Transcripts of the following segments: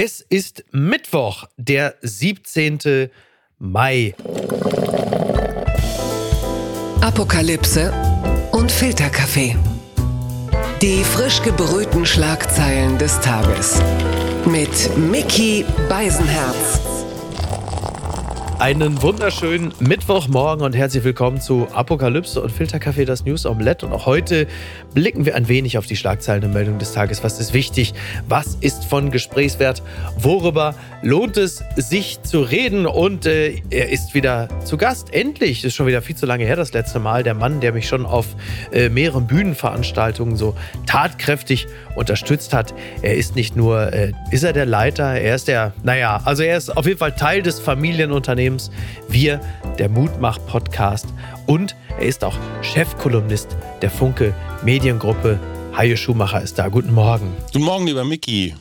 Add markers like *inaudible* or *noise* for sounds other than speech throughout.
Es ist Mittwoch, der 17. Mai. Apokalypse und Filterkaffee. Die frisch gebrühten Schlagzeilen des Tages. Mit Mickey Beisenherz. Einen wunderschönen Mittwochmorgen und herzlich willkommen zu Apokalypse und Filterkaffee, das News Omelette. Und auch heute blicken wir ein wenig auf die Schlagzeilen und Meldungen des Tages. Was ist wichtig? Was ist von Gesprächswert? Worüber lohnt es sich zu reden? Und äh, er ist wieder zu Gast. Endlich, ist schon wieder viel zu lange her, das letzte Mal. Der Mann, der mich schon auf äh, mehreren Bühnenveranstaltungen so tatkräftig unterstützt hat. Er ist nicht nur, äh, ist er der Leiter, er ist der, naja, also er ist auf jeden Fall Teil des Familienunternehmens Unternehmens, wir, der Mutmach-Podcast. Und er ist auch Chefkolumnist der Funke Mediengruppe. Hajo Schumacher ist da. Guten Morgen. Guten Morgen, lieber Micky.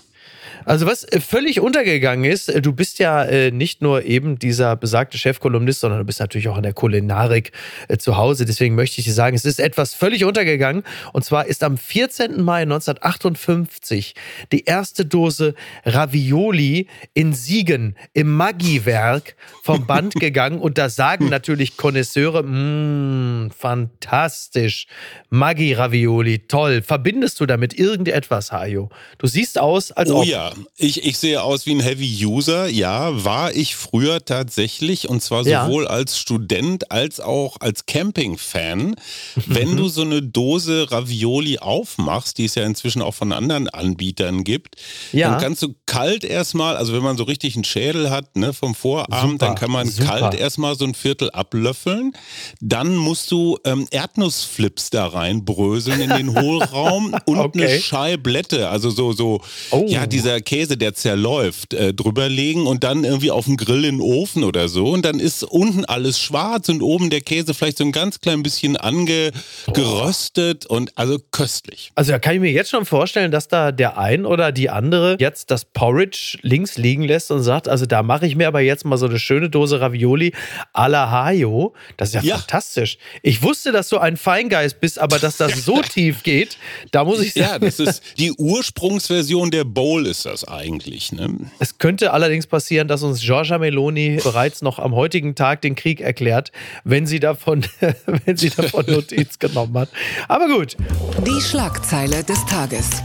Also was äh, völlig untergegangen ist, äh, du bist ja äh, nicht nur eben dieser besagte Chefkolumnist, sondern du bist natürlich auch in der Kulinarik zu Hause. Deswegen möchte ich dir sagen, es ist etwas völlig untergegangen. Und zwar ist am 14. Mai 1958 die erste Dose Ravioli in Siegen im Maggi-Werk vom Band *laughs* gegangen. Und da sagen natürlich Konnoisseure, mmm, fantastisch. Maggi-Ravioli, toll. Verbindest du damit irgendetwas, Hajo? Du siehst aus, als oh, ob. Ja, ich, ich sehe aus wie ein Heavy User. Ja, war ich früher tatsächlich und zwar sowohl ja. als Student als auch als Camping-Fan. Wenn du so eine Dose Ravioli aufmachst, die es ja inzwischen auch von anderen Anbietern gibt, ja. dann kannst du kalt erstmal, also wenn man so richtig einen Schädel hat ne, vom Vorabend, super, dann kann man super. kalt erstmal so ein Viertel ablöffeln. Dann musst du ähm, Erdnussflips da reinbröseln in den *laughs* Hohlraum und okay. eine Scheiblette, also so, so, oh. ja, dieser Käse, der zerläuft, äh, drüberlegen und dann irgendwie auf den Grill in den Ofen oder so. Und dann ist unten alles schwarz und oben der Käse vielleicht so ein ganz klein bisschen angeröstet oh. und also köstlich. Also da kann ich mir jetzt schon vorstellen, dass da der ein oder die andere jetzt das Porridge links liegen lässt und sagt, also da mache ich mir aber jetzt mal so eine schöne Dose Ravioli à la Hayo. Das ist ja, ja. fantastisch. Ich wusste, dass du ein Feingeist bist, aber dass das so *laughs* tief geht, da muss ich sagen. Ja, das ist die Ursprungsversion der Bowl ist das eigentlich. Ne? Es könnte allerdings passieren, dass uns Giorgia Meloni bereits noch am heutigen Tag den Krieg erklärt, wenn sie davon, *laughs* wenn sie davon *laughs* Notiz genommen hat. Aber gut. Die Schlagzeile des Tages.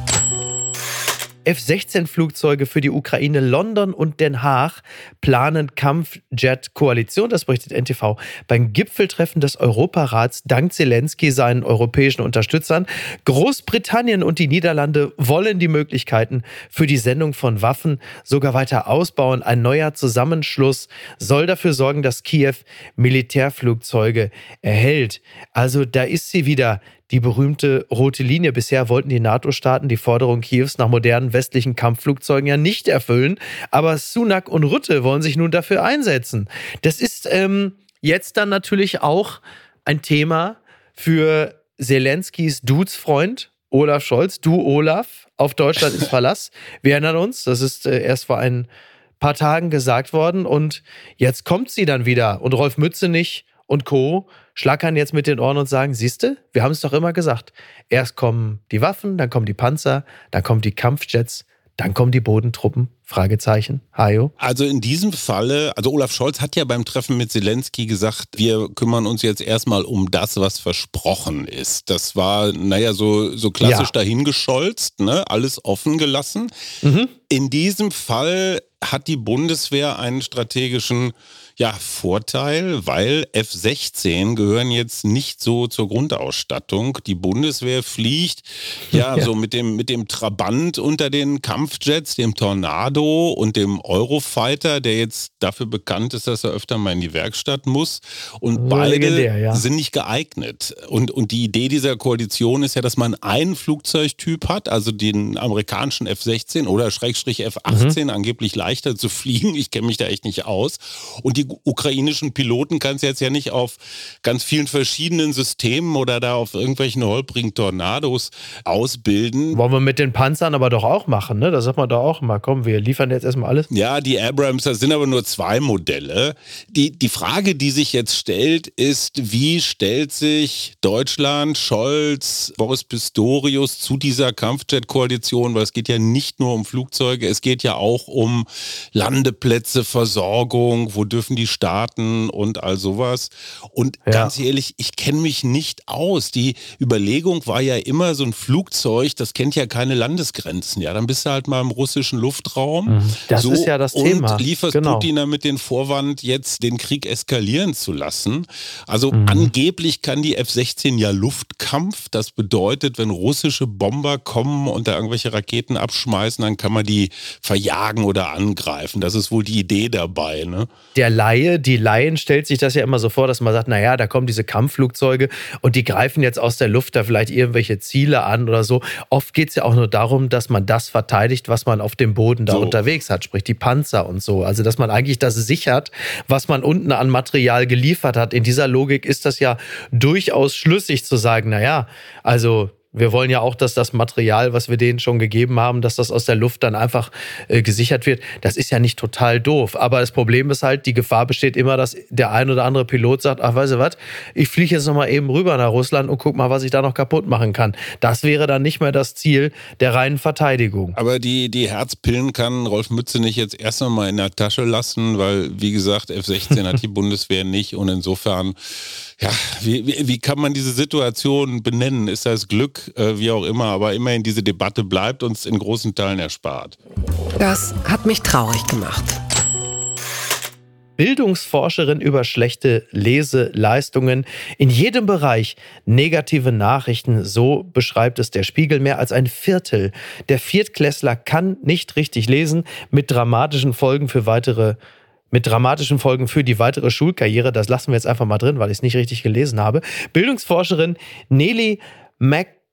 F-16-Flugzeuge für die Ukraine. London und Den Haag planen Kampfjet-Koalition. Das berichtet NTV. Beim Gipfeltreffen des Europarats dankt Zelensky seinen europäischen Unterstützern. Großbritannien und die Niederlande wollen die Möglichkeiten für die Sendung von Waffen sogar weiter ausbauen. Ein neuer Zusammenschluss soll dafür sorgen, dass Kiew Militärflugzeuge erhält. Also da ist sie wieder, die berühmte rote Linie. Bisher wollten die NATO-Staaten die Forderung Kiews nach modernen westlichen Kampfflugzeugen ja nicht erfüllen, aber Sunak und Rutte wollen sich nun dafür einsetzen. Das ist ähm, jetzt dann natürlich auch ein Thema für Zelenskis Dudesfreund Olaf Scholz. Du, Olaf, auf Deutschland ist *laughs* Verlass. Wir erinnern uns, das ist äh, erst vor ein paar Tagen gesagt worden und jetzt kommt sie dann wieder und Rolf Mützenich und Co. schlackern jetzt mit den Ohren und sagen, siehste, wir haben es doch immer gesagt. Erst kommen die Waffen, dann kommen die Panzer, dann kommen die Kampfjets, dann kommen die Bodentruppen. Fragezeichen. Hajo. Also in diesem Falle, also Olaf Scholz hat ja beim Treffen mit Zelensky gesagt, wir kümmern uns jetzt erstmal um das, was versprochen ist. Das war, naja, so, so klassisch ja. dahingescholzt, ne? alles offen gelassen. Mhm. In diesem Fall hat die Bundeswehr einen strategischen ja, Vorteil, weil F-16 gehören jetzt nicht so zur Grundausstattung. Die Bundeswehr fliegt *laughs* ja, ja, so mit dem, mit dem Trabant unter den Kampfjets, dem Tornado und dem Eurofighter, der jetzt dafür bekannt ist, dass er öfter mal in die Werkstatt muss. Und beide ja. sind nicht geeignet. Und, und die Idee dieser Koalition ist ja, dass man einen Flugzeugtyp hat, also den amerikanischen F-16 oder Schrägstrich F-18, mhm. angeblich leichter zu *laughs* fliegen. Ich kenne mich da echt nicht aus. Und die die ukrainischen Piloten kannst du jetzt ja nicht auf ganz vielen verschiedenen Systemen oder da auf irgendwelchen holprigen Tornados ausbilden. Wollen wir mit den Panzern aber doch auch machen, ne? Da sagt man doch auch mal, komm, wir liefern jetzt erstmal alles? Ja, die Abrams, das sind aber nur zwei Modelle. Die, die Frage, die sich jetzt stellt, ist, wie stellt sich Deutschland, Scholz, Boris Pistorius zu dieser Kampfjet-Koalition? Weil es geht ja nicht nur um Flugzeuge, es geht ja auch um Landeplätze, Versorgung, wo dürfen die starten und all sowas. Und ja. ganz ehrlich, ich kenne mich nicht aus. Die Überlegung war ja immer so ein Flugzeug, das kennt ja keine Landesgrenzen. Ja, dann bist du halt mal im russischen Luftraum. Mhm. Das so, ist ja das Thema. Und lieferst genau. Putin damit den Vorwand, jetzt den Krieg eskalieren zu lassen. Also mhm. angeblich kann die F-16 ja Luftkampf. Das bedeutet, wenn russische Bomber kommen und da irgendwelche Raketen abschmeißen, dann kann man die verjagen oder angreifen. Das ist wohl die Idee dabei. Ne? Der Laie, die Laien stellt sich das ja immer so vor, dass man sagt, naja, da kommen diese Kampfflugzeuge und die greifen jetzt aus der Luft da vielleicht irgendwelche Ziele an oder so. Oft geht es ja auch nur darum, dass man das verteidigt, was man auf dem Boden da so. unterwegs hat, sprich die Panzer und so. Also, dass man eigentlich das sichert, was man unten an Material geliefert hat. In dieser Logik ist das ja durchaus schlüssig zu sagen, naja, also wir wollen ja auch, dass das Material, was wir denen schon gegeben haben, dass das aus der Luft dann einfach äh, gesichert wird. Das ist ja nicht total doof. Aber das Problem ist halt, die Gefahr besteht immer, dass der ein oder andere Pilot sagt, ach, weißt du was, ich fliege jetzt nochmal eben rüber nach Russland und guck mal, was ich da noch kaputt machen kann. Das wäre dann nicht mehr das Ziel der reinen Verteidigung. Aber die, die Herzpillen kann Rolf Mütze nicht jetzt erst einmal in der Tasche lassen, weil, wie gesagt, F-16 hat die *laughs* Bundeswehr nicht und insofern ja, wie, wie, wie, kann man diese Situation benennen? Ist das Glück, äh, wie auch immer, aber immerhin diese Debatte bleibt uns in großen Teilen erspart. Das hat mich traurig gemacht. Bildungsforscherin über schlechte Leseleistungen. In jedem Bereich negative Nachrichten, so beschreibt es der Spiegel. Mehr als ein Viertel der Viertklässler kann nicht richtig lesen, mit dramatischen Folgen für weitere mit dramatischen Folgen für die weitere Schulkarriere. Das lassen wir jetzt einfach mal drin, weil ich es nicht richtig gelesen habe. Bildungsforscherin Nelly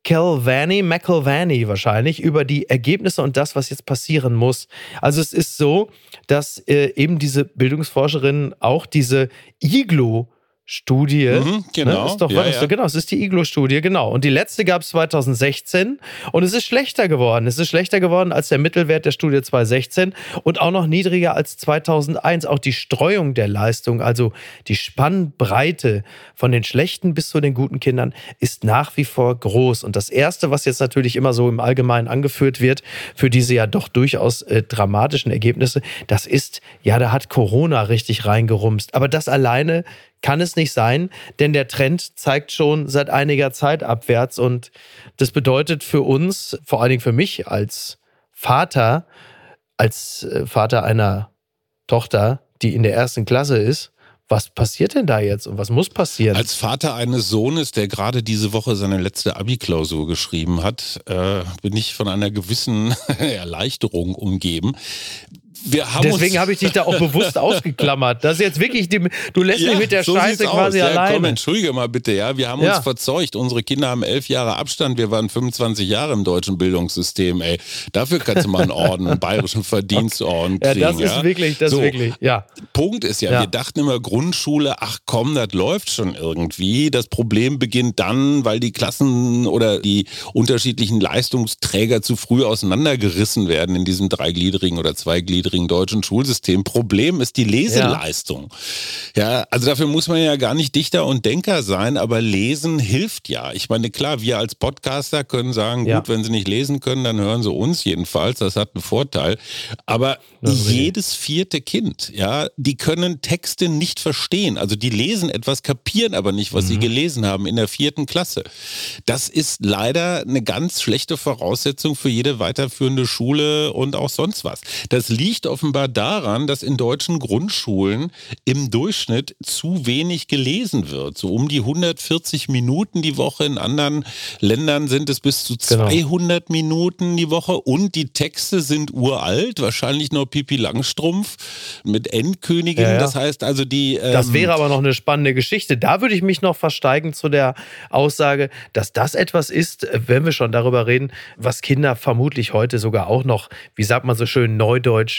McElvaney, McElvaney wahrscheinlich, über die Ergebnisse und das, was jetzt passieren muss. Also es ist so, dass äh, eben diese Bildungsforscherin auch diese Iglu Studie. Mhm, ne? genau. Ne? Ist doch, ja, ja. genau, es ist die Iglo-Studie, genau. Und die letzte gab es 2016 und es ist schlechter geworden. Es ist schlechter geworden als der Mittelwert der Studie 2016 und auch noch niedriger als 2001. Auch die Streuung der Leistung, also die Spannbreite von den schlechten bis zu den guten Kindern, ist nach wie vor groß. Und das Erste, was jetzt natürlich immer so im Allgemeinen angeführt wird, für diese ja doch durchaus äh, dramatischen Ergebnisse, das ist, ja, da hat Corona richtig reingerumst. Aber das alleine kann es nicht sein, denn der Trend zeigt schon seit einiger Zeit abwärts und das bedeutet für uns, vor allen Dingen für mich als Vater, als äh, Vater einer Tochter, die in der ersten Klasse ist, was passiert denn da jetzt und was muss passieren? Als Vater eines Sohnes, der gerade diese Woche seine letzte Abi-Klausur geschrieben hat, äh, bin ich von einer gewissen *laughs* Erleichterung umgeben. Deswegen habe ich dich da auch bewusst *laughs* ausgeklammert. Das ist jetzt wirklich, die, du lässt ja, mich mit der so Scheiße quasi ja, alleine. Komm, entschuldige mal bitte, ja. Wir haben ja. uns verzeugt. Unsere Kinder haben elf Jahre Abstand. Wir waren 25 Jahre im deutschen Bildungssystem, ey. Dafür kannst du mal einen Orden, einen bayerischen *laughs* Verdienstorden kriegen. Ja, das ist wirklich, das so, wirklich, ja. Punkt ist ja, wir dachten immer Grundschule, ach komm, das läuft schon irgendwie. Das Problem beginnt dann, weil die Klassen oder die unterschiedlichen Leistungsträger zu früh auseinandergerissen werden in diesem dreigliedrigen oder zweigliedrigen niedrigen deutschen Schulsystem. Problem ist die Leseleistung. Ja. ja, also dafür muss man ja gar nicht Dichter und Denker sein, aber Lesen hilft ja. Ich meine, klar, wir als Podcaster können sagen, ja. gut, wenn sie nicht lesen können, dann hören sie uns jedenfalls. Das hat einen Vorteil. Aber jedes vierte Kind, ja, die können Texte nicht verstehen. Also die lesen etwas, kapieren aber nicht, was mhm. sie gelesen haben in der vierten Klasse. Das ist leider eine ganz schlechte Voraussetzung für jede weiterführende Schule und auch sonst was. Das liegt liegt offenbar daran, dass in deutschen Grundschulen im Durchschnitt zu wenig gelesen wird. So um die 140 Minuten die Woche. In anderen Ländern sind es bis zu 200 genau. Minuten die Woche. Und die Texte sind uralt. Wahrscheinlich noch Pipi Langstrumpf mit Endkönigin. Ja, ja. Das heißt also die... Ähm das wäre aber noch eine spannende Geschichte. Da würde ich mich noch versteigen zu der Aussage, dass das etwas ist, wenn wir schon darüber reden, was Kinder vermutlich heute sogar auch noch, wie sagt man so schön, neudeutsch,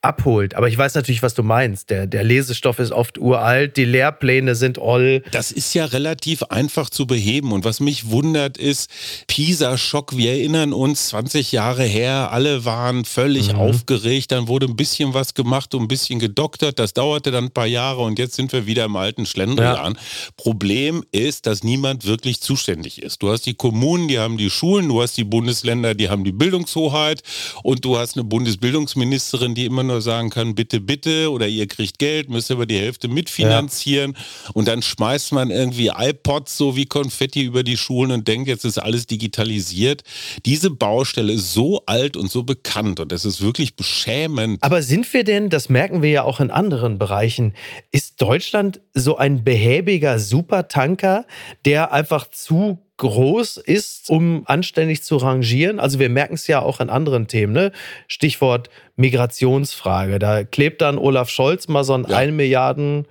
abholt. Aber ich weiß natürlich, was du meinst. Der, der Lesestoff ist oft uralt, die Lehrpläne sind oll. Das ist ja relativ einfach zu beheben. Und was mich wundert ist, Pisa-Schock, wir erinnern uns, 20 Jahre her, alle waren völlig mhm. aufgeregt, dann wurde ein bisschen was gemacht und ein bisschen gedoktert, das dauerte dann ein paar Jahre und jetzt sind wir wieder im alten Schlendrian. Ja. Problem ist, dass niemand wirklich zuständig ist. Du hast die Kommunen, die haben die Schulen, du hast die Bundesländer, die haben die Bildungshoheit und du hast eine Bundesbildungsministerin, die immer nur sagen kann, bitte, bitte oder ihr kriegt Geld, müsst aber die Hälfte mitfinanzieren ja. und dann schmeißt man irgendwie iPods so wie Konfetti über die Schulen und denkt, jetzt ist alles digitalisiert. Diese Baustelle ist so alt und so bekannt und das ist wirklich beschämend. Aber sind wir denn, das merken wir ja auch in anderen Bereichen, ist Deutschland so ein behäbiger Supertanker, der einfach zu groß ist, um anständig zu rangieren. Also wir merken es ja auch an anderen Themen. Ne? Stichwort Migrationsfrage. Da klebt dann Olaf Scholz mal so ein ja. 1 Milliarden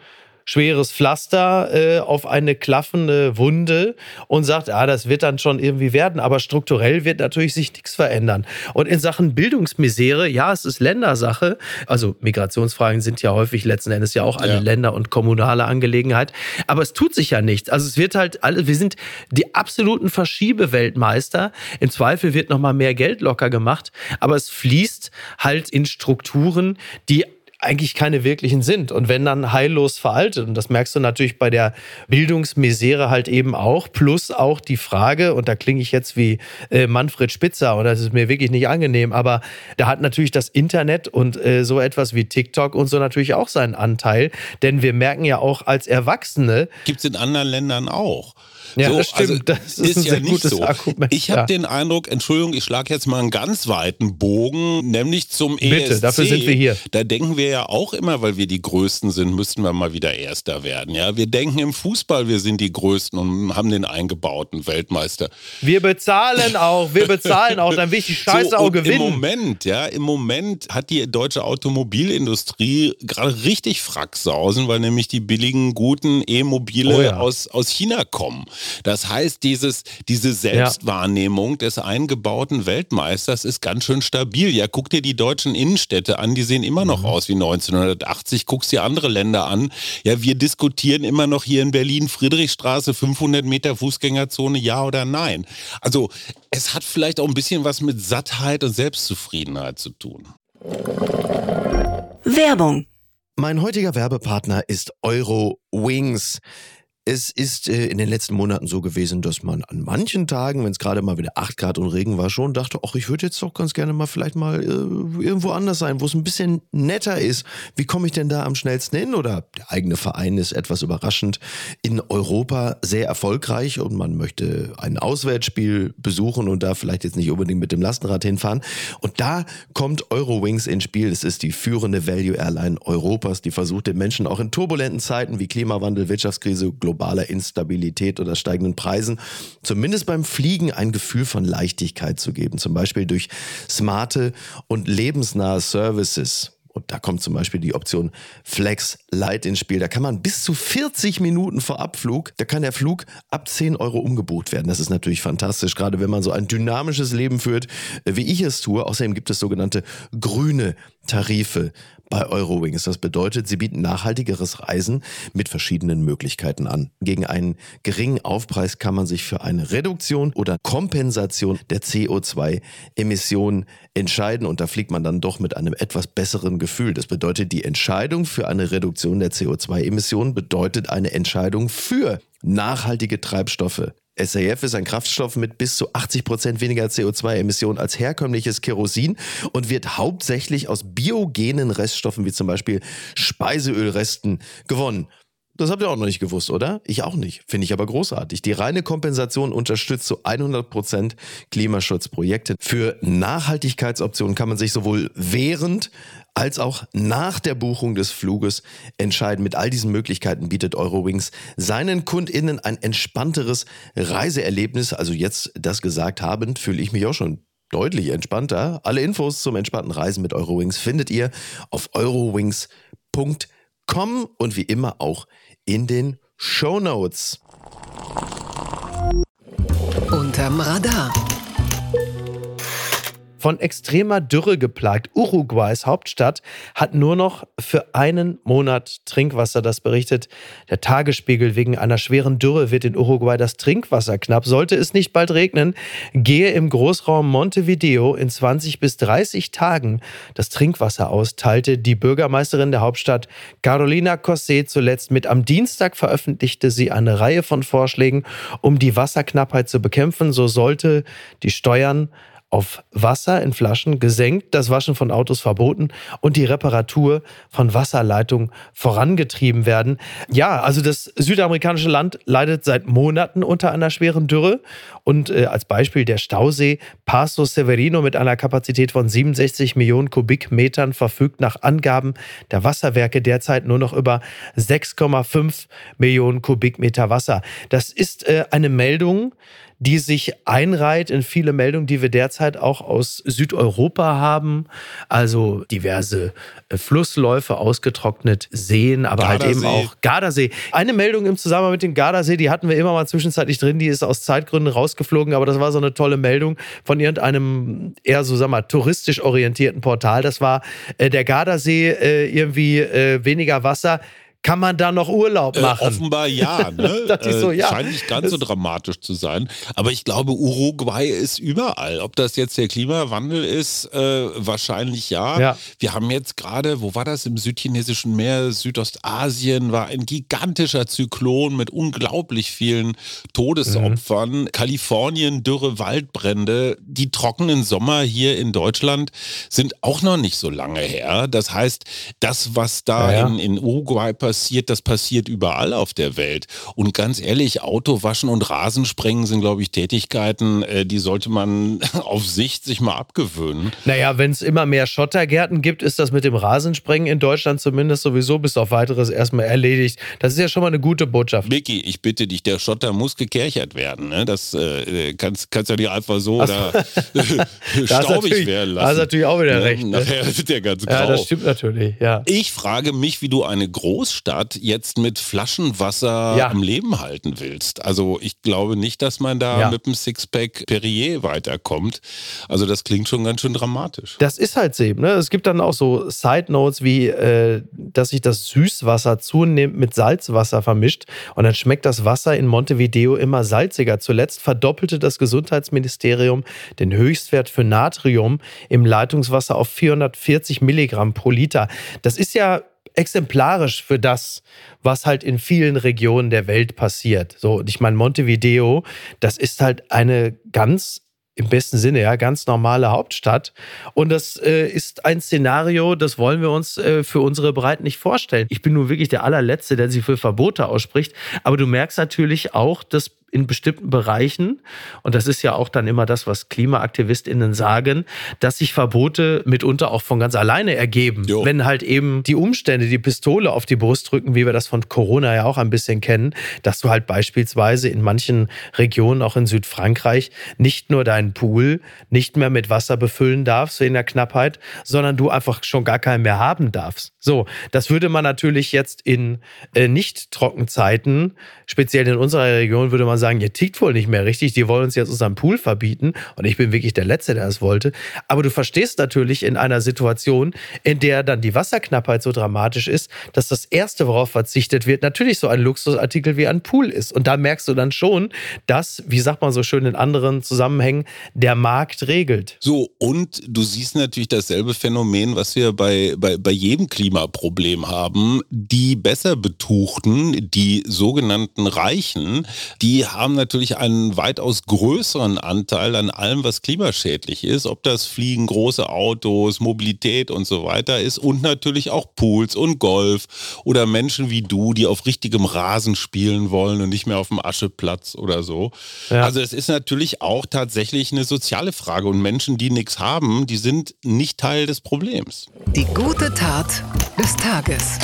schweres Pflaster äh, auf eine klaffende Wunde und sagt, ja, das wird dann schon irgendwie werden, aber strukturell wird natürlich sich nichts verändern. Und in Sachen Bildungsmisere, ja, es ist Ländersache, also Migrationsfragen sind ja häufig letzten Endes ja auch eine ja. Länder- und kommunale Angelegenheit, aber es tut sich ja nichts. Also es wird halt alle, wir sind die absoluten Verschiebeweltmeister. Im Zweifel wird noch mal mehr Geld locker gemacht, aber es fließt halt in Strukturen, die eigentlich keine wirklichen sind. Und wenn dann heillos veraltet, und das merkst du natürlich bei der Bildungsmisere halt eben auch, plus auch die Frage, und da klinge ich jetzt wie äh, Manfred Spitzer, und das ist mir wirklich nicht angenehm, aber da hat natürlich das Internet und äh, so etwas wie TikTok und so natürlich auch seinen Anteil, denn wir merken ja auch als Erwachsene. Gibt es in anderen Ländern auch. Ja, so, das stimmt. Also, das ist, ist ja nicht so. Argument. Ich habe ja. den Eindruck, Entschuldigung, ich schlage jetzt mal einen ganz weiten Bogen, nämlich zum Bitte, ESC. Bitte, dafür sind wir hier. Da denken wir ja auch immer, weil wir die Größten sind, müssten wir mal wieder Erster werden. Ja, wir denken im Fußball, wir sind die Größten und haben den eingebauten Weltmeister. Wir bezahlen auch, wir bezahlen auch, dann will ich die *laughs* Scheiße so, auch gewinnen. Im Moment, ja, im Moment hat die deutsche Automobilindustrie gerade richtig Fracksausen, weil nämlich die billigen, guten E-Mobile oh ja. aus, aus China kommen. Das heißt, dieses, diese Selbstwahrnehmung ja. des eingebauten Weltmeisters ist ganz schön stabil. Ja, guck dir die deutschen Innenstädte an, die sehen immer noch mhm. aus wie 1980. Guckst dir andere Länder an. Ja, wir diskutieren immer noch hier in Berlin Friedrichstraße 500 Meter Fußgängerzone, ja oder nein. Also es hat vielleicht auch ein bisschen was mit Sattheit und Selbstzufriedenheit zu tun. Werbung. Mein heutiger Werbepartner ist Euro Wings. Es ist äh, in den letzten Monaten so gewesen, dass man an manchen Tagen, wenn es gerade mal wieder 8 Grad und Regen war, schon dachte, ach, ich würde jetzt doch ganz gerne mal vielleicht mal äh, irgendwo anders sein, wo es ein bisschen netter ist. Wie komme ich denn da am schnellsten hin? Oder der eigene Verein ist etwas überraschend in Europa sehr erfolgreich und man möchte ein Auswärtsspiel besuchen und da vielleicht jetzt nicht unbedingt mit dem Lastenrad hinfahren. Und da kommt Eurowings ins Spiel. Das ist die führende Value Airline Europas, die versucht den Menschen auch in turbulenten Zeiten wie Klimawandel, Wirtschaftskrise, global globaler Instabilität oder steigenden Preisen zumindest beim Fliegen ein Gefühl von Leichtigkeit zu geben. Zum Beispiel durch smarte und lebensnahe Services. Und da kommt zum Beispiel die Option Flex Light ins Spiel. Da kann man bis zu 40 Minuten vor Abflug, da kann der Flug ab 10 Euro umgebucht werden. Das ist natürlich fantastisch, gerade wenn man so ein dynamisches Leben führt, wie ich es tue. Außerdem gibt es sogenannte grüne Tarife bei Eurowings. Das bedeutet, sie bieten nachhaltigeres Reisen mit verschiedenen Möglichkeiten an. Gegen einen geringen Aufpreis kann man sich für eine Reduktion oder Kompensation der CO2-Emissionen entscheiden und da fliegt man dann doch mit einem etwas besseren Gefühl. Das bedeutet, die Entscheidung für eine Reduktion der CO2-Emissionen bedeutet eine Entscheidung für nachhaltige Treibstoffe. SAF ist ein Kraftstoff mit bis zu 80 Prozent weniger CO2-Emissionen als herkömmliches Kerosin und wird hauptsächlich aus biogenen Reststoffen wie zum Beispiel Speiseölresten gewonnen. Das habt ihr auch noch nicht gewusst, oder? Ich auch nicht. Finde ich aber großartig. Die reine Kompensation unterstützt zu 100% Klimaschutzprojekte. Für Nachhaltigkeitsoptionen kann man sich sowohl während als auch nach der Buchung des Fluges entscheiden. Mit all diesen Möglichkeiten bietet Eurowings seinen KundInnen ein entspannteres Reiseerlebnis. Also jetzt das gesagt habend, fühle ich mich auch schon deutlich entspannter. Alle Infos zum entspannten Reisen mit Eurowings findet ihr auf eurowings.com und wie immer auch in den Show Notes. Unterm Radar. Von extremer Dürre geplagt. Uruguays Hauptstadt hat nur noch für einen Monat Trinkwasser. Das berichtet der Tagesspiegel. Wegen einer schweren Dürre wird in Uruguay das Trinkwasser knapp. Sollte es nicht bald regnen, gehe im Großraum Montevideo in 20 bis 30 Tagen das Trinkwasser aus, teilte die Bürgermeisterin der Hauptstadt Carolina Cossé zuletzt mit. Am Dienstag veröffentlichte sie eine Reihe von Vorschlägen, um die Wasserknappheit zu bekämpfen. So sollte die Steuern auf Wasser in Flaschen gesenkt, das Waschen von Autos verboten und die Reparatur von Wasserleitungen vorangetrieben werden. Ja, also das südamerikanische Land leidet seit Monaten unter einer schweren Dürre und äh, als Beispiel der Stausee Paso Severino mit einer Kapazität von 67 Millionen Kubikmetern verfügt nach Angaben der Wasserwerke derzeit nur noch über 6,5 Millionen Kubikmeter Wasser. Das ist äh, eine Meldung, die sich einreiht in viele Meldungen, die wir derzeit auch aus Südeuropa haben. Also diverse äh, Flussläufe ausgetrocknet, Seen, aber Gardasee. halt eben auch Gardasee. Eine Meldung im Zusammenhang mit dem Gardasee, die hatten wir immer mal zwischenzeitlich drin, die ist aus Zeitgründen rausgeflogen, aber das war so eine tolle Meldung von irgendeinem eher so, sag mal, touristisch orientierten Portal. Das war äh, der Gardasee, äh, irgendwie äh, weniger Wasser kann man da noch Urlaub äh, machen? Äh, offenbar ja. *laughs* Ne? äh, so, ja. Scheint nicht ganz so dramatisch zu sein. Aber ich glaube, Uruguay ist überall. Ob das jetzt der Klimawandel ist, äh, wahrscheinlich ja. ja. Wir haben jetzt gerade, wo war das? Im südchinesischen Meer, Südostasien, war ein gigantischer Zyklon mit unglaublich vielen Todesopfern. Mhm. Kalifornien, Dürre, Waldbrände. Die trockenen Sommer hier in Deutschland sind auch noch nicht so lange her. Das heißt, das, was da ja. In, in Uruguay passiert, passiert, das passiert überall auf der Welt. Und ganz ehrlich, Auto waschen und Rasensprengen sind, glaube ich, Tätigkeiten, äh, die sollte man *laughs* auf Sicht sich mal abgewöhnen. Naja, wenn es immer mehr Schottergärten gibt, ist das mit dem Rasensprengen in Deutschland zumindest sowieso bis auf weiteres erstmal erledigt. Das ist ja schon mal eine gute Botschaft. Micky, ich bitte dich, der Schotter muss gekerchert werden. Ne? Das äh, kannst, kannst ja nicht einfach so oder *laughs* *laughs* staubig werden lassen. Das ist natürlich auch wieder recht. Ne? Nachher wird der ganz grau. Ja, das stimmt natürlich, ja. Ich frage mich, wie du eine Großstadt Stadt jetzt mit Flaschenwasser ja. am Leben halten willst. Also ich glaube nicht, dass man da ja. mit einem Sixpack Perrier weiterkommt. Also das klingt schon ganz schön dramatisch. Das ist halt so. Ne? Es gibt dann auch so Side Notes wie, äh, dass sich das Süßwasser zunehmend mit Salzwasser vermischt und dann schmeckt das Wasser in Montevideo immer salziger. Zuletzt verdoppelte das Gesundheitsministerium den Höchstwert für Natrium im Leitungswasser auf 440 Milligramm pro Liter. Das ist ja exemplarisch für das, was halt in vielen Regionen der Welt passiert. So, ich meine, Montevideo, das ist halt eine ganz im besten Sinne, ja, ganz normale Hauptstadt. Und das äh, ist ein Szenario, das wollen wir uns äh, für unsere Breiten nicht vorstellen. Ich bin nun wirklich der allerletzte, der sich für Verbote ausspricht. Aber du merkst natürlich auch, dass in bestimmten Bereichen, und das ist ja auch dann immer das, was KlimaaktivistInnen sagen, dass sich Verbote mitunter auch von ganz alleine ergeben. Jo. Wenn halt eben die Umstände die Pistole auf die Brust drücken, wie wir das von Corona ja auch ein bisschen kennen, dass du halt beispielsweise in manchen Regionen, auch in Südfrankreich, nicht nur deinen Pool nicht mehr mit Wasser befüllen darfst in der Knappheit, sondern du einfach schon gar keinen mehr haben darfst. So, das würde man natürlich jetzt in äh, Nicht-Trockenzeiten, speziell in unserer Region, würde man man sagen, ihr tickt wohl nicht mehr richtig, die wollen uns jetzt unseren Pool verbieten. Und ich bin wirklich der Letzte, der es wollte. Aber du verstehst natürlich in einer Situation, in der dann die Wasserknappheit so dramatisch ist, dass das Erste, worauf verzichtet wird, natürlich so ein Luxusartikel wie ein Pool ist. Und da merkst du dann schon, dass, wie sagt man so schön in anderen Zusammenhängen, der Markt regelt. So, und du siehst natürlich dasselbe Phänomen, was wir bei, bei, bei jedem Klimaproblem haben. Die besser betuchten, die sogenannten Reichen, die haben natürlich einen weitaus größeren Anteil an allem, was klimaschädlich ist, ob das Fliegen, große Autos, Mobilität und so weiter ist und natürlich auch Pools und Golf oder Menschen wie du, die auf richtigem Rasen spielen wollen und nicht mehr auf dem Ascheplatz oder so. Ja. Also es ist natürlich auch tatsächlich eine soziale Frage und Menschen, die nichts haben, die sind nicht Teil des Problems. Die gute Tat des Tages.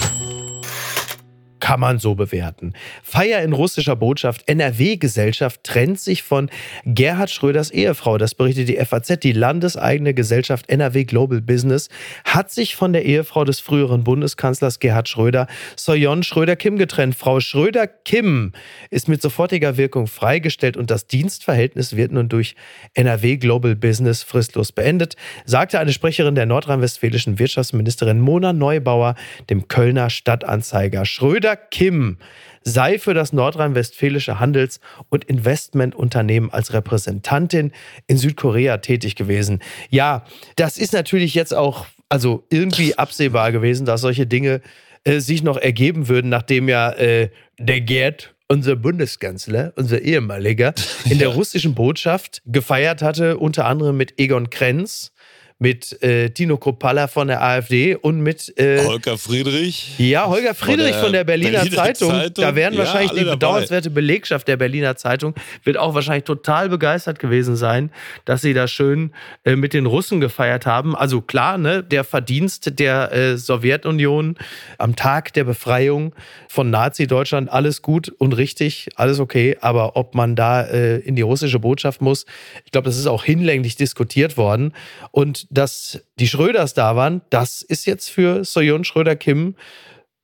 Kann man so bewerten. Feier in russischer Botschaft. NRW-Gesellschaft trennt sich von Gerhard Schröders Ehefrau. Das berichtet die FAZ. Die landeseigene Gesellschaft NRW Global Business hat sich von der Ehefrau des früheren Bundeskanzlers Gerhard Schröder, Soyon Schröder-Kim, getrennt. Frau Schröder-Kim ist mit sofortiger Wirkung freigestellt und das Dienstverhältnis wird nun durch NRW Global Business fristlos beendet, sagte eine Sprecherin der nordrhein-westfälischen Wirtschaftsministerin Mona Neubauer dem Kölner Stadtanzeiger. Schröder Kim sei für das nordrhein-westfälische Handels- und Investmentunternehmen als Repräsentantin in Südkorea tätig gewesen. Ja, das ist natürlich jetzt auch also irgendwie *laughs* absehbar gewesen, dass solche Dinge äh, sich noch ergeben würden, nachdem ja äh, der Gerd unser Bundeskanzler, unser ehemaliger, in der *laughs* russischen Botschaft gefeiert hatte, unter anderem mit Egon Krenz, mit äh, Tino Kropalla von der AfD und mit äh, Holger Friedrich. Ja, Holger Friedrich von der, von der Berliner, Berliner Zeitung. Zeitung. Da werden ja, wahrscheinlich die bedauernswerte dabei. Belegschaft der Berliner Zeitung wird auch wahrscheinlich total begeistert gewesen sein, dass sie da schön äh, mit den Russen gefeiert haben. Also klar, ne, der Verdienst der äh, Sowjetunion am Tag der Befreiung von Nazi-Deutschland, alles gut und richtig, alles okay. Aber ob man da äh, in die russische Botschaft muss, ich glaube, das ist auch hinlänglich diskutiert worden. Und dass die Schröders da waren, das ist jetzt für Soyon Schröder-Kim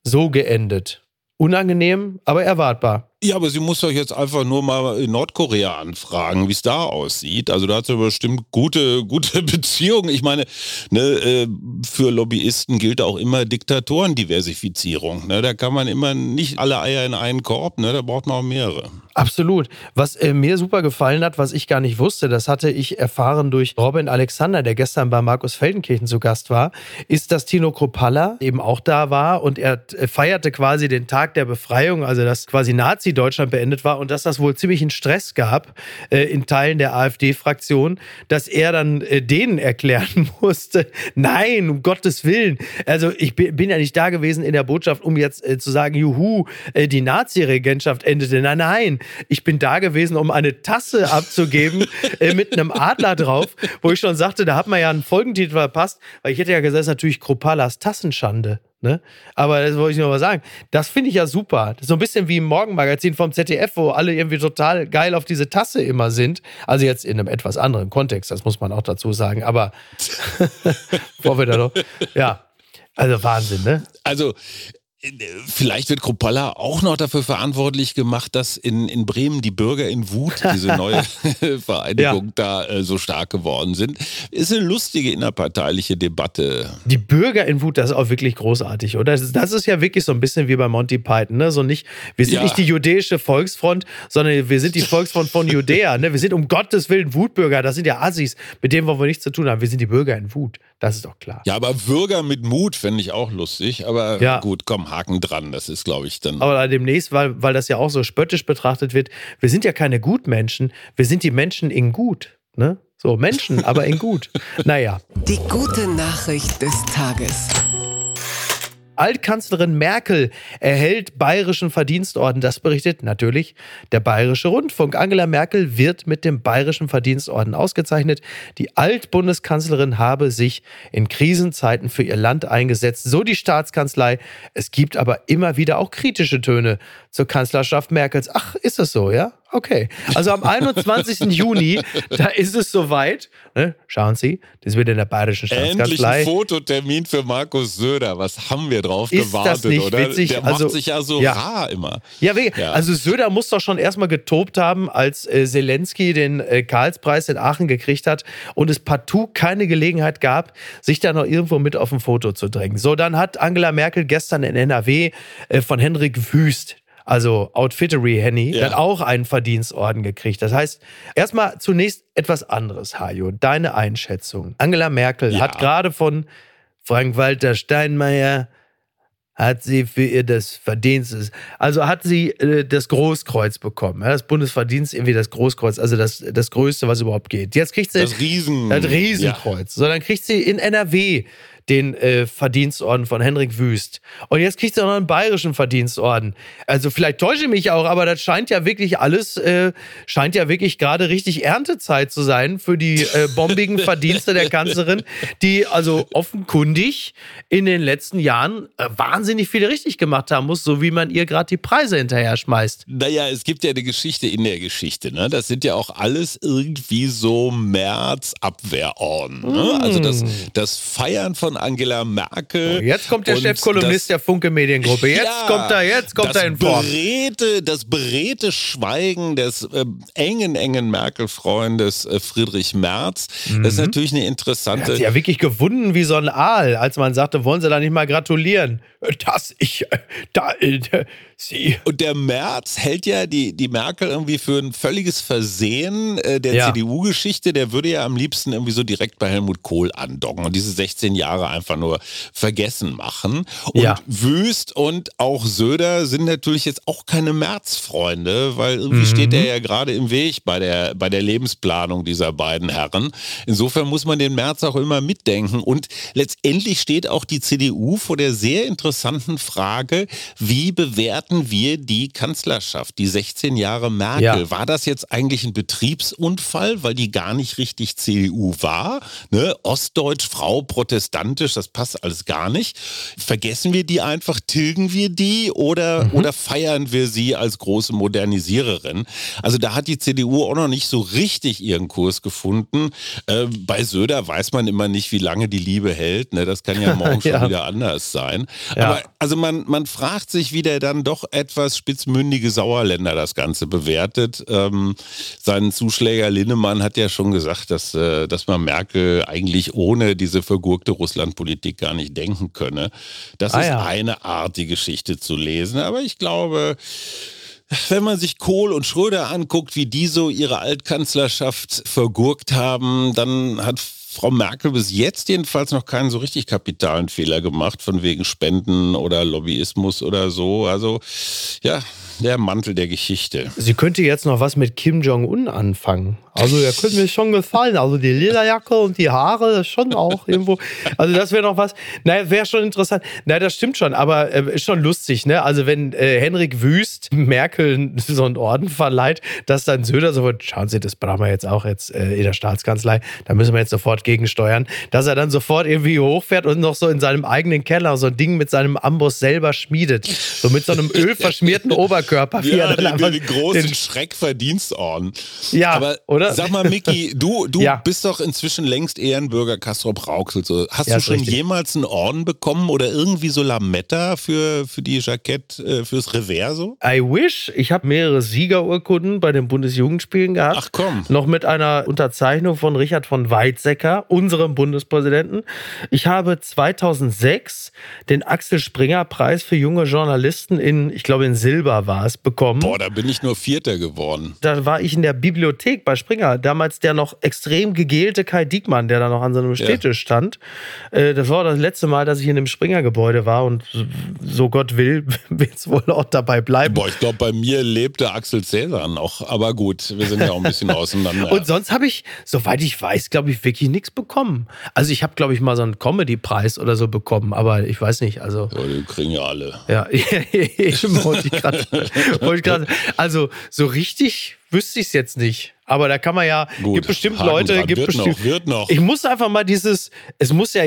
so geendet. Unangenehm, aber erwartbar. Ja, aber sie muss doch jetzt einfach nur mal in Nordkorea anfragen, wie es da aussieht. Also da hat sie bestimmt gute, *laughs* gute Beziehungen. Ich meine, ne, äh, für Lobbyisten gilt auch immer Diktatorendiversifizierung. Ne? Da kann man immer nicht alle Eier in einen Korb, ne? da braucht man auch mehrere. Absolut. Was äh, mir super gefallen hat, was ich gar nicht wusste, das hatte ich erfahren durch Robin Alexander, der gestern bei Markus Feldenkirchen zu Gast war, ist, dass Tino Kropalla eben auch da war und er äh, feierte quasi den Tag der Befreiung, also das quasi Nazi Nazi-Deutschland beendet war und dass das wohl ziemlichen Stress gab äh, in Teilen der AfD-Fraktion, dass er dann äh, denen erklären *laughs* musste, nein, um Gottes Willen. Also ich bin ja nicht da gewesen in der Botschaft, um jetzt äh, zu sagen, juhu, äh, die Nazi-Regentschaft endete. Nein, nein, ich bin da gewesen, um eine Tasse abzugeben äh, mit einem Adler drauf, wo ich schon sagte, da hat man ja einen Folgentitel verpasst, weil ich hätte ja gesagt, das ist natürlich Kropalas Tassenschande. Ne? Aber das wollte ich nur mal sagen. Das finde ich ja super. So ein bisschen wie im Morgenmagazin vom ZDF, wo alle irgendwie total geil auf diese Tasse immer sind. Also jetzt in einem etwas anderen Kontext, das muss man auch dazu sagen. Aber *laughs* vor wir da noch. Ja, also Wahnsinn, ne? Also Vielleicht wird Kropalla auch noch dafür verantwortlich gemacht, dass in, in Bremen die Bürger in Wut, diese *laughs* neue *laughs* Vereinigung, ja. da äh, so stark geworden sind. Ist eine lustige innerparteiliche Debatte. Die Bürger in Wut, das ist auch wirklich großartig, oder? Das ist, das ist ja wirklich so ein bisschen wie bei Monty Python, ne? So nicht, wir sind ja. nicht die jüdische Volksfront, sondern wir sind die Volksfront von Judäa, ne? Wir sind um Gottes Willen Wutbürger, das sind ja Assis, mit denen wollen wir nichts zu tun haben. Wir sind die Bürger in Wut, das ist doch klar. Ja, aber Bürger mit Mut fände ich auch lustig, aber ja. gut, komm, Haken dran. Das ist, glaube ich, dann. Aber demnächst, weil, weil das ja auch so spöttisch betrachtet wird, wir sind ja keine Gutmenschen, wir sind die Menschen in Gut. Ne? So, Menschen, aber in Gut. *laughs* Naja. Die gute Nachricht des Tages. Altkanzlerin Merkel erhält bayerischen Verdienstorden. Das berichtet natürlich der Bayerische Rundfunk. Angela Merkel wird mit dem Bayerischen Verdienstorden ausgezeichnet. Die Altbundeskanzlerin habe sich in Krisenzeiten für ihr Land eingesetzt. So die Staatskanzlei. Es gibt aber immer wieder auch kritische Töne zur Kanzlerschaft Merkels. Ach, ist das so, ja? Okay. Also am 21. Juni, da ist es soweit. Ne? Schauen Sie, das wird in der Bayerischen Staatskanzlei. Endlich ein Fototermin für Markus Söder. Was haben wir drauf ist gewartet, das nicht oder? Witzig? Der also, macht sich ja so ja. rar immer. Ja, ja, also Söder muss doch schon erstmal getobt haben, als äh, Zelensky den äh, Karlspreis in Aachen gekriegt hat und es partout keine Gelegenheit gab, sich da noch irgendwo mit auf ein Foto zu drängen. So, dann hat Angela Merkel gestern in NRW äh, von Henrik Wüst, also Outfittery Henny, ja. dann auch einen Verdienstorden gekriegt. Das heißt, erstmal zunächst etwas anderes, Hajo. Deine Einschätzung. Angela Merkel ja. hat gerade von Frank-Walter Steinmeier hat sie für ihr das Verdienst, also hat sie äh, das Großkreuz bekommen, ja, das Bundesverdienst, irgendwie das Großkreuz, also das, das Größte, was überhaupt geht. Jetzt kriegt sie das, Riesen, das Riesenkreuz. Ja. So, dann kriegt sie in NRW den äh, Verdienstorden von Henrik Wüst. Und jetzt kriegt auch noch einen bayerischen Verdienstorden. Also vielleicht täusche ich mich auch, aber das scheint ja wirklich alles, äh, scheint ja wirklich gerade richtig Erntezeit zu sein für die äh, bombigen *laughs* Verdienste der Kanzlerin, die also offenkundig in den letzten Jahren äh, wahnsinnig viel richtig gemacht haben muss, so wie man ihr gerade die Preise hinterher schmeißt. Naja, es gibt ja eine Geschichte in der Geschichte. Ne? Das sind ja auch alles irgendwie so März-Abwehrorden. Ne? Mm. Also das, das Feiern von Angela Merkel. Oh, jetzt kommt der Chefkolumnist der Funke Mediengruppe. Jetzt ja, kommt er, jetzt kommt er in Form. Beredte, das beredte Schweigen des äh, engen, engen Merkel-Freundes äh, Friedrich Merz. Mhm. Das ist natürlich eine interessante. Er hat ja wirklich gewunden wie so ein Aal, als man sagte, wollen Sie da nicht mal gratulieren? Das ich, äh, da, äh, Sie. Und der Merz hält ja die, die Merkel irgendwie für ein völliges Versehen äh, der ja. CDU-Geschichte. Der würde ja am liebsten irgendwie so direkt bei Helmut Kohl andocken und diese 16 Jahre einfach nur vergessen machen. Und ja. Wüst und auch Söder sind natürlich jetzt auch keine Merz-Freunde, weil irgendwie mhm. steht der ja gerade im Weg bei der, bei der Lebensplanung dieser beiden Herren. Insofern muss man den Merz auch immer mitdenken. Und letztendlich steht auch die CDU vor der sehr interessanten Frage, wie bewerten wir die Kanzlerschaft, die 16 Jahre Merkel. Ja. War das jetzt eigentlich ein Betriebsunfall, weil die gar nicht richtig CDU war? Ne? Ostdeutsch, Frau, protestantisch, das passt alles gar nicht. Vergessen wir die einfach, tilgen wir die oder, mhm. oder feiern wir sie als große Modernisiererin? Also da hat die CDU auch noch nicht so richtig ihren Kurs gefunden. Äh, bei Söder weiß man immer nicht, wie lange die Liebe hält. Ne? Das kann ja morgen *laughs* ja. schon wieder anders sein. Ja. Aber also man, man fragt sich, wie der dann doch etwas spitzmündige Sauerländer das Ganze bewertet. Ähm, sein Zuschläger Linnemann hat ja schon gesagt, dass, äh, dass man Merkel eigentlich ohne diese vergurkte Russlandpolitik gar nicht denken könne. Das ah, ist ja. eine Art, die Geschichte zu lesen. Aber ich glaube, wenn man sich Kohl und Schröder anguckt, wie die so ihre Altkanzlerschaft vergurkt haben, dann hat Frau Merkel bis jetzt jedenfalls noch keinen so richtig kapitalen Fehler gemacht, von wegen Spenden oder Lobbyismus oder so. Also ja, der Mantel der Geschichte. Sie könnte jetzt noch was mit Kim Jong-un anfangen. Also, der könnte mir schon gefallen. Also, die Lederjacke und die Haare, schon auch irgendwo. Also, das wäre noch was. Naja, wäre schon interessant. Naja, das stimmt schon, aber äh, ist schon lustig, ne? Also, wenn äh, Henrik Wüst Merkel so einen Orden verleiht, dass dann Söder so wird, schauen Sie, das brauchen wir jetzt auch jetzt äh, in der Staatskanzlei, da müssen wir jetzt sofort gegensteuern, dass er dann sofort irgendwie hochfährt und noch so in seinem eigenen Keller so ein Ding mit seinem Amboss selber schmiedet. So mit so einem ölverschmierten Oberkörper. Ja, den, den großen Schreckverdienstorden. Ja, aber, oder? Sag mal, Miki, du, du ja. bist doch inzwischen längst Ehrenbürger Castrop Rauxel. So. Hast ja, du schon richtig. jemals einen Orden bekommen oder irgendwie so Lametta für, für die Jackett, äh, fürs Reverso? I wish. Ich habe mehrere Siegerurkunden bei den Bundesjugendspielen gehabt. Ach komm. Noch mit einer Unterzeichnung von Richard von Weizsäcker, unserem Bundespräsidenten. Ich habe 2006 den Axel Springer Preis für junge Journalisten in, ich glaube in Silber war es, bekommen. Boah, da bin ich nur Vierter geworden. Da war ich in der Bibliothek bei Springer damals der noch extrem gegelte Kai Diekmann, der da noch an seinem Städtisch ja. stand. Äh, das war das letzte Mal, dass ich in dem Springer-Gebäude war und so Gott will, *laughs* wird es wohl auch dabei bleiben. Boah, ich glaube, bei mir lebte Axel Cäsar noch. Aber gut, wir sind ja auch ein bisschen *laughs* auseinander. und sonst habe ich, soweit ich weiß, glaube ich, wirklich nichts bekommen. Also ich habe, glaube ich, mal so einen Comedy-Preis oder so bekommen, aber ich weiß nicht. Also, ja, die kriegen ja alle. Ja, *laughs* wollte ich gerade. Also so richtig wüsste ich es jetzt nicht. Aber da kann man ja, Gut, gibt bestimmt Haken Leute, dran. gibt wird bestimmt. Noch, wird noch. Ich muss einfach mal dieses, es muss ja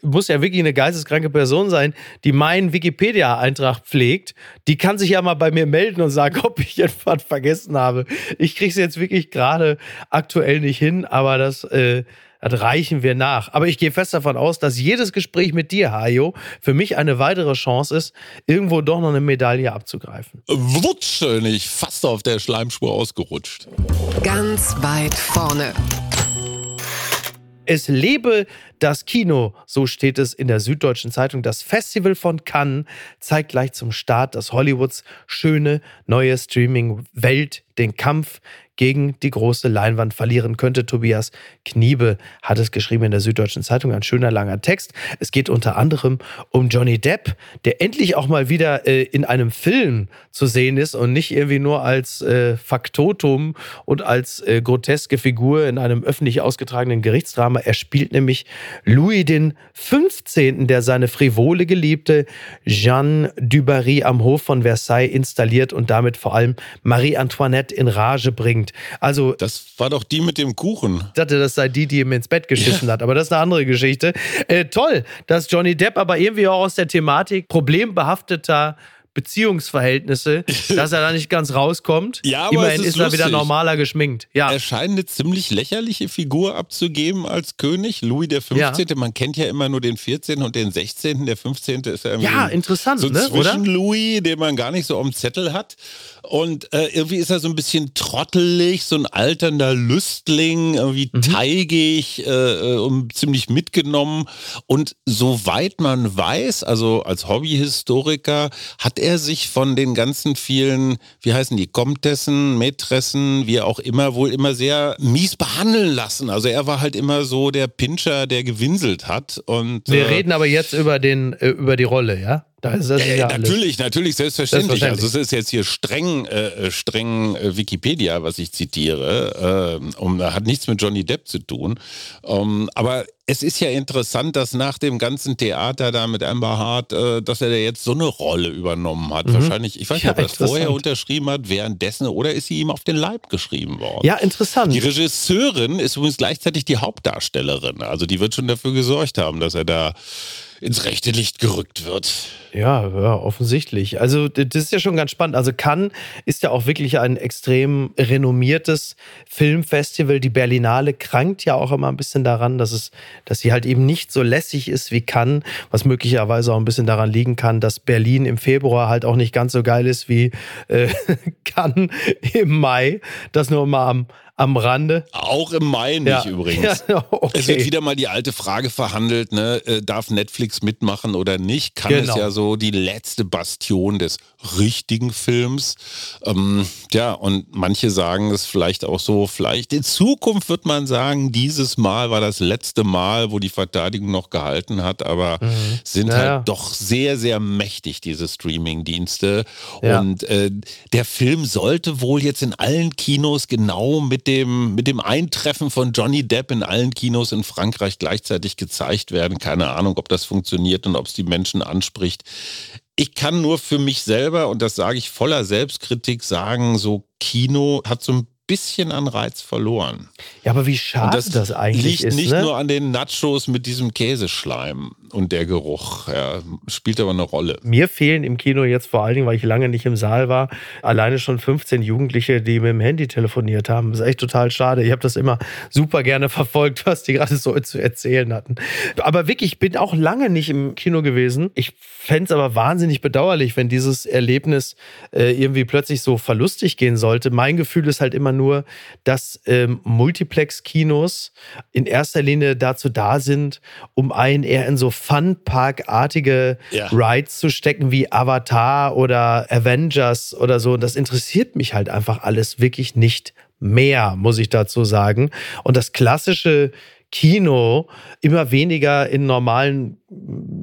muss ja wirklich eine geisteskranke Person sein, die meinen Wikipedia-Eintrag pflegt. Die kann sich ja mal bei mir melden und sagen, *laughs* ob ich etwas vergessen habe. Ich kriege es jetzt wirklich gerade aktuell nicht hin, aber das, äh, das reichen wir nach. Aber ich gehe fest davon aus, dass jedes Gespräch mit dir, Hajo, für mich eine weitere Chance ist, irgendwo doch noch eine Medaille abzugreifen. Wutsch, ich fast auf der Schleimspur ausgerutscht. Ganz weit vorne. Es lebe das Kino, so steht es in der Süddeutschen Zeitung. Das Festival von Cannes zeigt gleich zum Start des Hollywoods schöne neue Streaming-Welt, den Kampf gegen die große Leinwand verlieren könnte. Tobias Kniebe hat es geschrieben in der Süddeutschen Zeitung, ein schöner langer Text. Es geht unter anderem um Johnny Depp, der endlich auch mal wieder äh, in einem Film zu sehen ist und nicht irgendwie nur als äh, Faktotum und als äh, groteske Figur in einem öffentlich ausgetragenen Gerichtsdrama. Er spielt nämlich Louis den 15., der seine frivole Geliebte Jeanne Dubarry am Hof von Versailles installiert und damit vor allem Marie Antoinette in Rage bringt. Also das war doch die mit dem Kuchen. Ich dachte, das sei die, die ihm ins Bett geschissen ja. hat, aber das ist eine andere Geschichte. Äh, toll, dass Johnny Depp aber irgendwie auch aus der Thematik problembehafteter Beziehungsverhältnisse, dass er da nicht ganz rauskommt. *laughs* Ja, aber Immerhin ist, ist er wieder normaler geschminkt. Ja. Er scheint eine ziemlich lächerliche Figur abzugeben als König. Louis der 15. Ja. Man kennt ja immer nur den 14. und den 16. Der 15. ist ja irgendwie ja, interessant, so ne? zwischen oder? Louis, den man gar nicht so am Zettel hat. Und äh, irgendwie ist er so ein bisschen trottelig, so ein alternder Lüstling, irgendwie mhm. teigig äh, äh und ziemlich mitgenommen. Und soweit man weiß, also als Hobbyhistoriker, hat er sich von den ganzen vielen, wie heißen die, Komtessen, Mätressen, wie auch immer, wohl immer sehr mies behandeln lassen. Also er war halt immer so der Pinscher, der gewinselt hat. Und, Wir äh, reden aber jetzt über, den, äh, über die Rolle, ja? Da ist das äh, ja natürlich, natürlich, selbstverständlich. selbstverständlich. Also es ist jetzt hier streng, äh, äh streng äh, Wikipedia, was ich zitiere. Äh, um, hat nichts mit Johnny Depp zu tun. Um, ähm, aber es ist ja interessant, dass nach dem ganzen Theater da mit Amber Hart, äh, dass er da jetzt so eine Rolle übernommen hat. Mhm. Wahrscheinlich, ich weiß nicht, ja, ob er das vorher unterschrieben hat, währenddessen oder ist sie ihm auf den Leib geschrieben worden. Ja, interessant. Die Regisseurin ist übrigens gleichzeitig die Hauptdarstellerin. Also die wird schon dafür gesorgt haben, dass er da ins rechte Licht gerückt wird. Ja, ja, offensichtlich. Also das ist ja schon ganz spannend. Also Cannes ist ja auch wirklich ein extrem renommiertes Filmfestival. Die Berlinale krankt ja auch immer ein bisschen daran, dass es, dass sie halt eben nicht so lässig ist wie Cannes, was möglicherweise auch ein bisschen daran liegen kann, dass Berlin im Februar halt auch nicht ganz so geil ist wie äh, *laughs* Cannes im Mai. Das nur mal am, am Rande. Auch im Mai nicht ja. übrigens. *laughs* Ja, okay. Es wird wieder mal die alte Frage verhandelt, ne? Äh, darf Netflix mitmachen oder nicht? Kann genau. es ja so die letzte Bastion des richtigen Films. Ähm, ja, und manche sagen es vielleicht auch so, vielleicht in Zukunft wird man sagen, dieses Mal war das letzte Mal, wo die Verteidigung noch gehalten hat, aber mhm. sind ja, halt ja. doch sehr, sehr mächtig, diese Streaming-Dienste. Ja. Und äh, der Film sollte wohl jetzt in allen Kinos genau mit dem, mit dem Eintreffen von Johnny Depp in allen Kinos in Frankreich gleichzeitig gezeigt werden. Keine Ahnung, ob das funktioniert und ob es die Menschen anspricht. Ich kann nur für mich selber, und das sage ich voller Selbstkritik, sagen, so Kino hat so ein bisschen an Reiz verloren. Ja, aber wie schade das, das, eigentlich liegt ist. nicht ne? nur an den Nachos mit diesem Käseschleim und der Geruch. Ja, spielt aber eine Rolle. Mir fehlen im Kino jetzt vor allen Dingen, weil ich lange nicht im Saal war, alleine schon 15 Jugendliche, die mit dem Handy telefoniert haben. Das ist echt total schade. Ich habe das immer super gerne *laughs* verfolgt, was die gerade so zu erzählen hatten. Aber wirklich, ich bin auch lange nicht im Kino gewesen. Ich fände es aber wahnsinnig bedauerlich, wenn dieses Erlebnis äh, irgendwie plötzlich so verlustig gehen sollte. Mein Gefühl ist halt immer nur, dass ähm, Multiplex-Kinos in erster Linie dazu da sind, um einen eher in so Fun-Park-artige ja. Rides zu stecken wie Avatar oder Avengers oder so. Und das interessiert mich halt einfach alles wirklich nicht mehr, muss ich dazu sagen. Und das klassische Kino immer weniger in normalen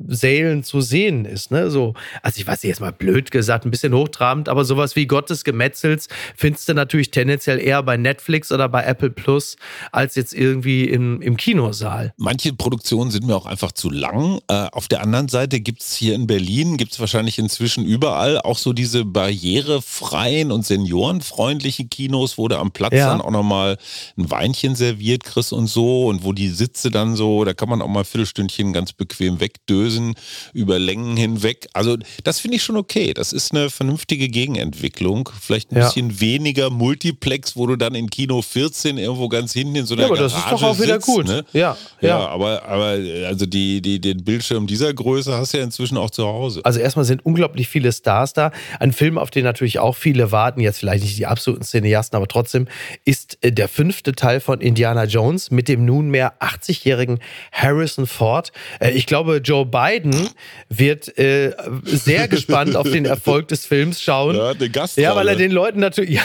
Sälen zu sehen ist. Ne? So, also ich weiß nicht, jetzt mal blöd gesagt, ein bisschen hochtrabend, aber sowas wie Gottes Gemetzels findest du natürlich tendenziell eher bei Netflix oder bei Apple Plus als jetzt irgendwie im, im Kinosaal. Manche Produktionen sind mir auch einfach zu lang. Äh, auf der anderen Seite gibt es hier in Berlin, gibt es wahrscheinlich inzwischen überall auch so diese barrierefreien und seniorenfreundlichen Kinos, wo du am Platz ja. dann auch nochmal ein Weinchen serviert kriegst und so und wo die Sitze dann so, da kann man auch mal ein Viertelstündchen ganz bequem wegdösen über Längen hinweg. Also das finde ich schon okay. Das ist eine vernünftige Gegenentwicklung. Vielleicht ein ja. bisschen weniger Multiplex, wo du dann in Kino 14 irgendwo ganz hinten in so einer ja, aber Garage das ist doch auch wieder sitzt, gut. Ne? Ja, ja, ja. aber, aber also die, die, den Bildschirm dieser Größe hast du ja inzwischen auch zu Hause. Also erstmal sind unglaublich viele Stars da. Ein Film, auf den natürlich auch viele warten, jetzt vielleicht nicht die absoluten Cineasten, aber trotzdem, ist äh, der fünfte Teil von Indiana Jones mit dem nunmehr 80-jährigen Harrison Ford. Äh, ich glaube, Joe Biden wird äh, sehr *laughs* gespannt auf den Erfolg des Films schauen. Ja, eine Gastrolle. Ja, weil er den Leuten natürlich. *laughs* Ja,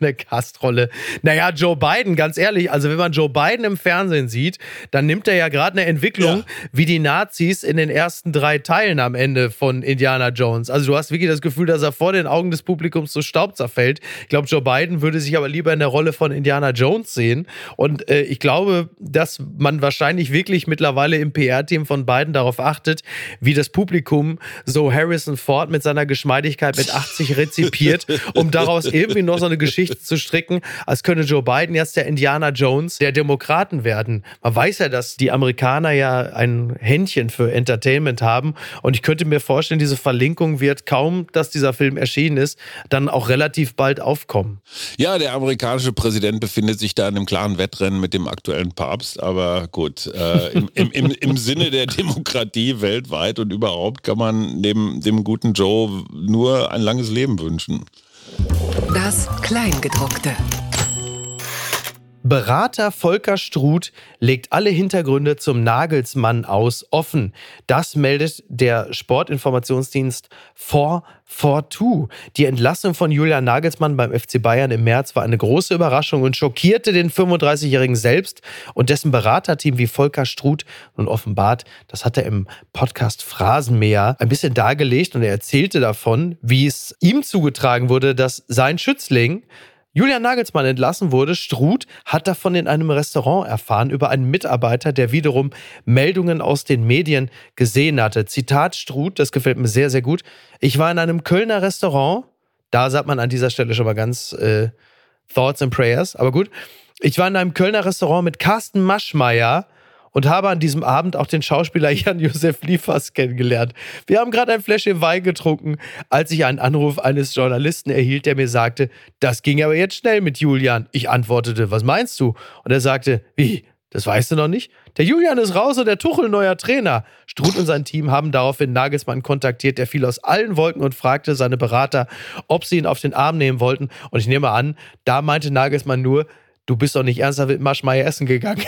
eine Gastrolle. Naja, Joe Biden, ganz ehrlich, also wenn man Joe Biden im Fernsehen sieht, dann nimmt er ja gerade eine Entwicklung ja. wie die Nazis in den ersten drei Teilen am Ende von Indiana Jones. Also du hast wirklich das Gefühl, dass er vor den Augen des Publikums so Staub zerfällt. Ich glaube, Joe Biden würde sich aber lieber in der Rolle von Indiana Jones sehen. Und äh, ich glaube, das man wahrscheinlich wirklich mittlerweile im PR-Team von beiden darauf achtet, wie das Publikum so Harrison Ford mit seiner Geschmeidigkeit mit 80 rezipiert, um daraus irgendwie noch so eine Geschichte zu stricken, als könne Joe Biden jetzt der Indiana Jones der Demokraten werden. Man weiß ja, dass die Amerikaner ja ein Händchen für Entertainment haben und ich könnte mir vorstellen, diese Verlinkung wird kaum, dass dieser Film erschienen ist, dann auch relativ bald aufkommen. Ja, der amerikanische Präsident befindet sich da in einem klaren Wettrennen mit dem aktuellen Papst, aber gut, äh, im, im, im, im Sinne der Demokratie weltweit und überhaupt kann man dem, dem guten Joe nur ein langes Leben wünschen. Das Kleingedruckte. Berater Volker Struth legt alle Hintergründe zum Nagelsmann aus offen. Das meldet der Sportinformationsdienst 442. Die Entlassung von Julian Nagelsmann beim FC Bayern im März war eine große Überraschung und schockierte den 35-Jährigen selbst und dessen Beraterteam wie Volker Struth nun offenbart. Das hat er im Podcast Phrasenmäher ein bisschen dargelegt und er erzählte davon, wie es ihm zugetragen wurde, dass sein Schützling Julian Nagelsmann entlassen wurde, Struth hat davon in einem Restaurant erfahren über einen Mitarbeiter, der wiederum Meldungen aus den Medien gesehen hatte. Zitat Struth, das gefällt mir sehr, sehr gut. Ich war in einem Kölner Restaurant, da sagt man an dieser Stelle schon mal ganz äh, Thoughts and Prayers, aber gut. Ich war in einem Kölner Restaurant mit Carsten Maschmeyer, und habe an diesem Abend auch den Schauspieler *laughs* Jan-Josef Liefers kennengelernt. Wir haben gerade ein Fläschchen Wein getrunken, als ich einen Anruf eines Journalisten erhielt, der mir sagte, das ging aber jetzt schnell mit Julian. Ich antwortete, was meinst du? Und er sagte, wie? Das weißt du noch nicht? Der Julian ist raus und der Tuchel neuer Trainer. Struth und sein Team haben daraufhin Nagelsmann kontaktiert. Der fiel aus allen Wolken und fragte seine Berater, ob sie ihn auf den Arm nehmen wollten. Und ich nehme an, da meinte Nagelsmann nur, du bist doch nicht ernsthaft mit Maschmeyer essen gegangen.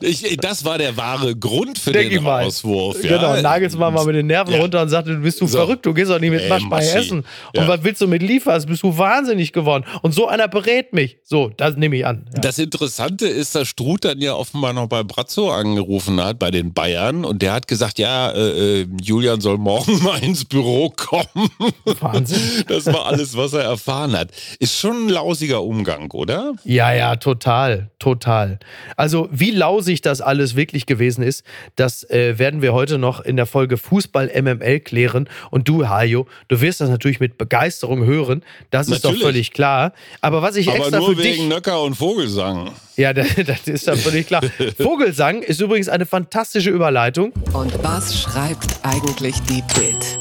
ich, das war der wahre Grund für Denk den Auswurf. Ja. Genau, Nagelsmann war mit den Nerven ja. runter und sagte, du bist du so. verrückt, du gehst doch nicht mit äh, Maschmeyer essen. Und ja. was willst du mit Liefers? Bist du wahnsinnig geworden. Und so einer berät mich. So, das nehme ich an. Das Interessante ist, dass Struth dann ja offenbar noch bei Brazzo angerufen hat, bei den Bayern. Und der hat gesagt, ja, äh, äh Julian soll morgen *laughs* mal ins Büro kommen. Wahnsinn. Das war alles, was er erfahren hat. Ist schon ein lausiger Umgang. Umgang, oder? Ja, ja, total, total. Also wie lausig das alles wirklich gewesen ist, das äh, werden wir heute noch in der Folge Fußball MML klären. Und du, Hajo, du wirst das natürlich mit Begeisterung hören. Das ist natürlich. doch völlig klar. Aber was ich Aber extra nur für wegen dich Nöcker und Vogelsang. Ja, *laughs* das, das ist dann völlig klar. *laughs* Vogelsang ist übrigens eine fantastische Überleitung. Und was schreibt eigentlich die Bild?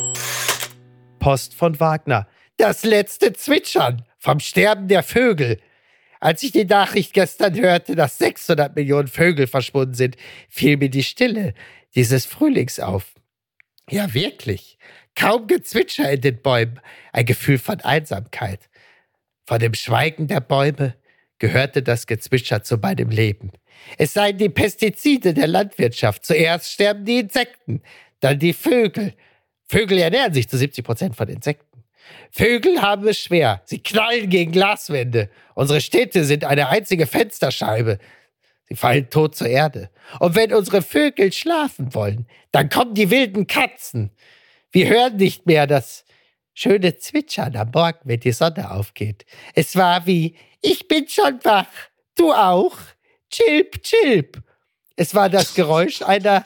Post von Wagner. Das letzte Zwitschern vom Sterben der Vögel. Als ich die Nachricht gestern hörte, dass 600 Millionen Vögel verschwunden sind, fiel mir die Stille dieses Frühlings auf. Ja, wirklich. Kaum Gezwitscher in den Bäumen, ein Gefühl von Einsamkeit. Von dem Schweigen der Bäume gehörte das Gezwitscher zu meinem Leben. Es seien die Pestizide der Landwirtschaft. Zuerst sterben die Insekten, dann die Vögel. Vögel ernähren sich zu 70 Prozent von Insekten. Vögel haben es schwer. Sie knallen gegen Glaswände. Unsere Städte sind eine einzige Fensterscheibe. Sie fallen tot zur Erde. Und wenn unsere Vögel schlafen wollen, dann kommen die wilden Katzen. Wir hören nicht mehr das schöne Zwitschern am Morgen, wenn die Sonne aufgeht. Es war wie, ich bin schon wach. Du auch? Chilp, chilp. Es war das Geräusch einer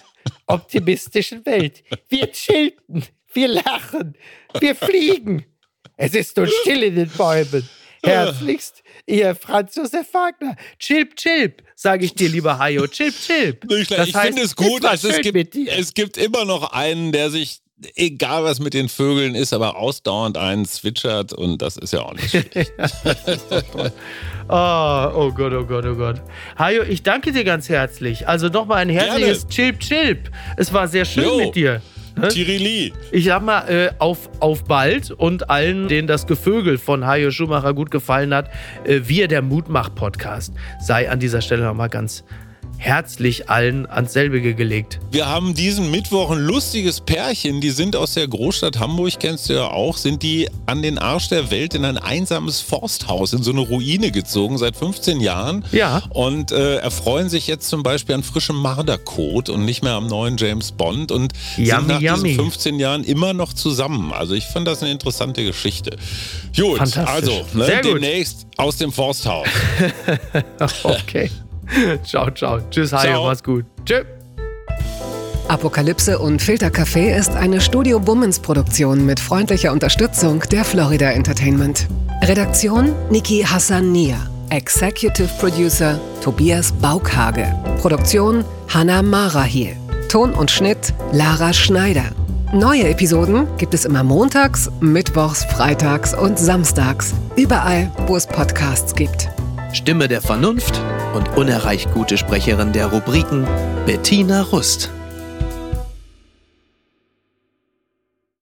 optimistischen Welt. Wir chillten, wir lachen, wir fliegen. Es ist nur still in den Bäumen. Herzlichst, ihr Franz Josef Wagner. Chilp, chilp, sage ich dir, lieber Hajo. Chilp, chilp. Ich, ich finde es gut, dass es gibt, es gibt immer noch einen, der sich egal was mit den Vögeln ist, aber ausdauernd einen zwitschert und das ist ja auch nicht schlecht. *laughs* oh, oh Gott, oh Gott, oh Gott. Hajo, ich danke dir ganz herzlich. Also nochmal ein herzliches Gerne. Chilp, Chilp. Es war sehr schön jo. mit dir. Ne? Tirili. Ich sag mal, äh, auf, auf bald und allen, denen das Gevögel von Hajo Schumacher gut gefallen hat, äh, wir, der Mutmach-Podcast, sei an dieser Stelle nochmal ganz herzlich allen ans selbige gelegt. Wir haben diesen Mittwoch ein lustiges Pärchen, die sind aus der Großstadt Hamburg, kennst du ja auch, sind die an den Arsch der Welt in ein einsames Forsthaus, in so eine Ruine gezogen, seit 15 Jahren. Ja. Und äh, erfreuen sich jetzt zum Beispiel an frischem Marderkot und nicht mehr am neuen James Bond und yummy, sind nach yummy. diesen 15 Jahren immer noch zusammen. Also ich fand das eine interessante Geschichte. Gut, also ne, demnächst aus dem Forsthaus. *laughs* okay. *laughs* ciao, ciao. Tschüss, Hajo, mach's gut. Tschüss. Apokalypse und Filtercafé ist eine Studio Bummens Produktion mit freundlicher Unterstützung der Florida Entertainment. Redaktion Niki Hassania. Executive Producer Tobias Baukhage. Produktion Hannah Marahiel. Ton und Schnitt Lara Schneider. Neue Episoden gibt es immer montags, mittwochs, freitags und samstags. Überall, wo es Podcasts gibt. Stimme der Vernunft und unerreicht gute Sprecherin der Rubriken Bettina Rust.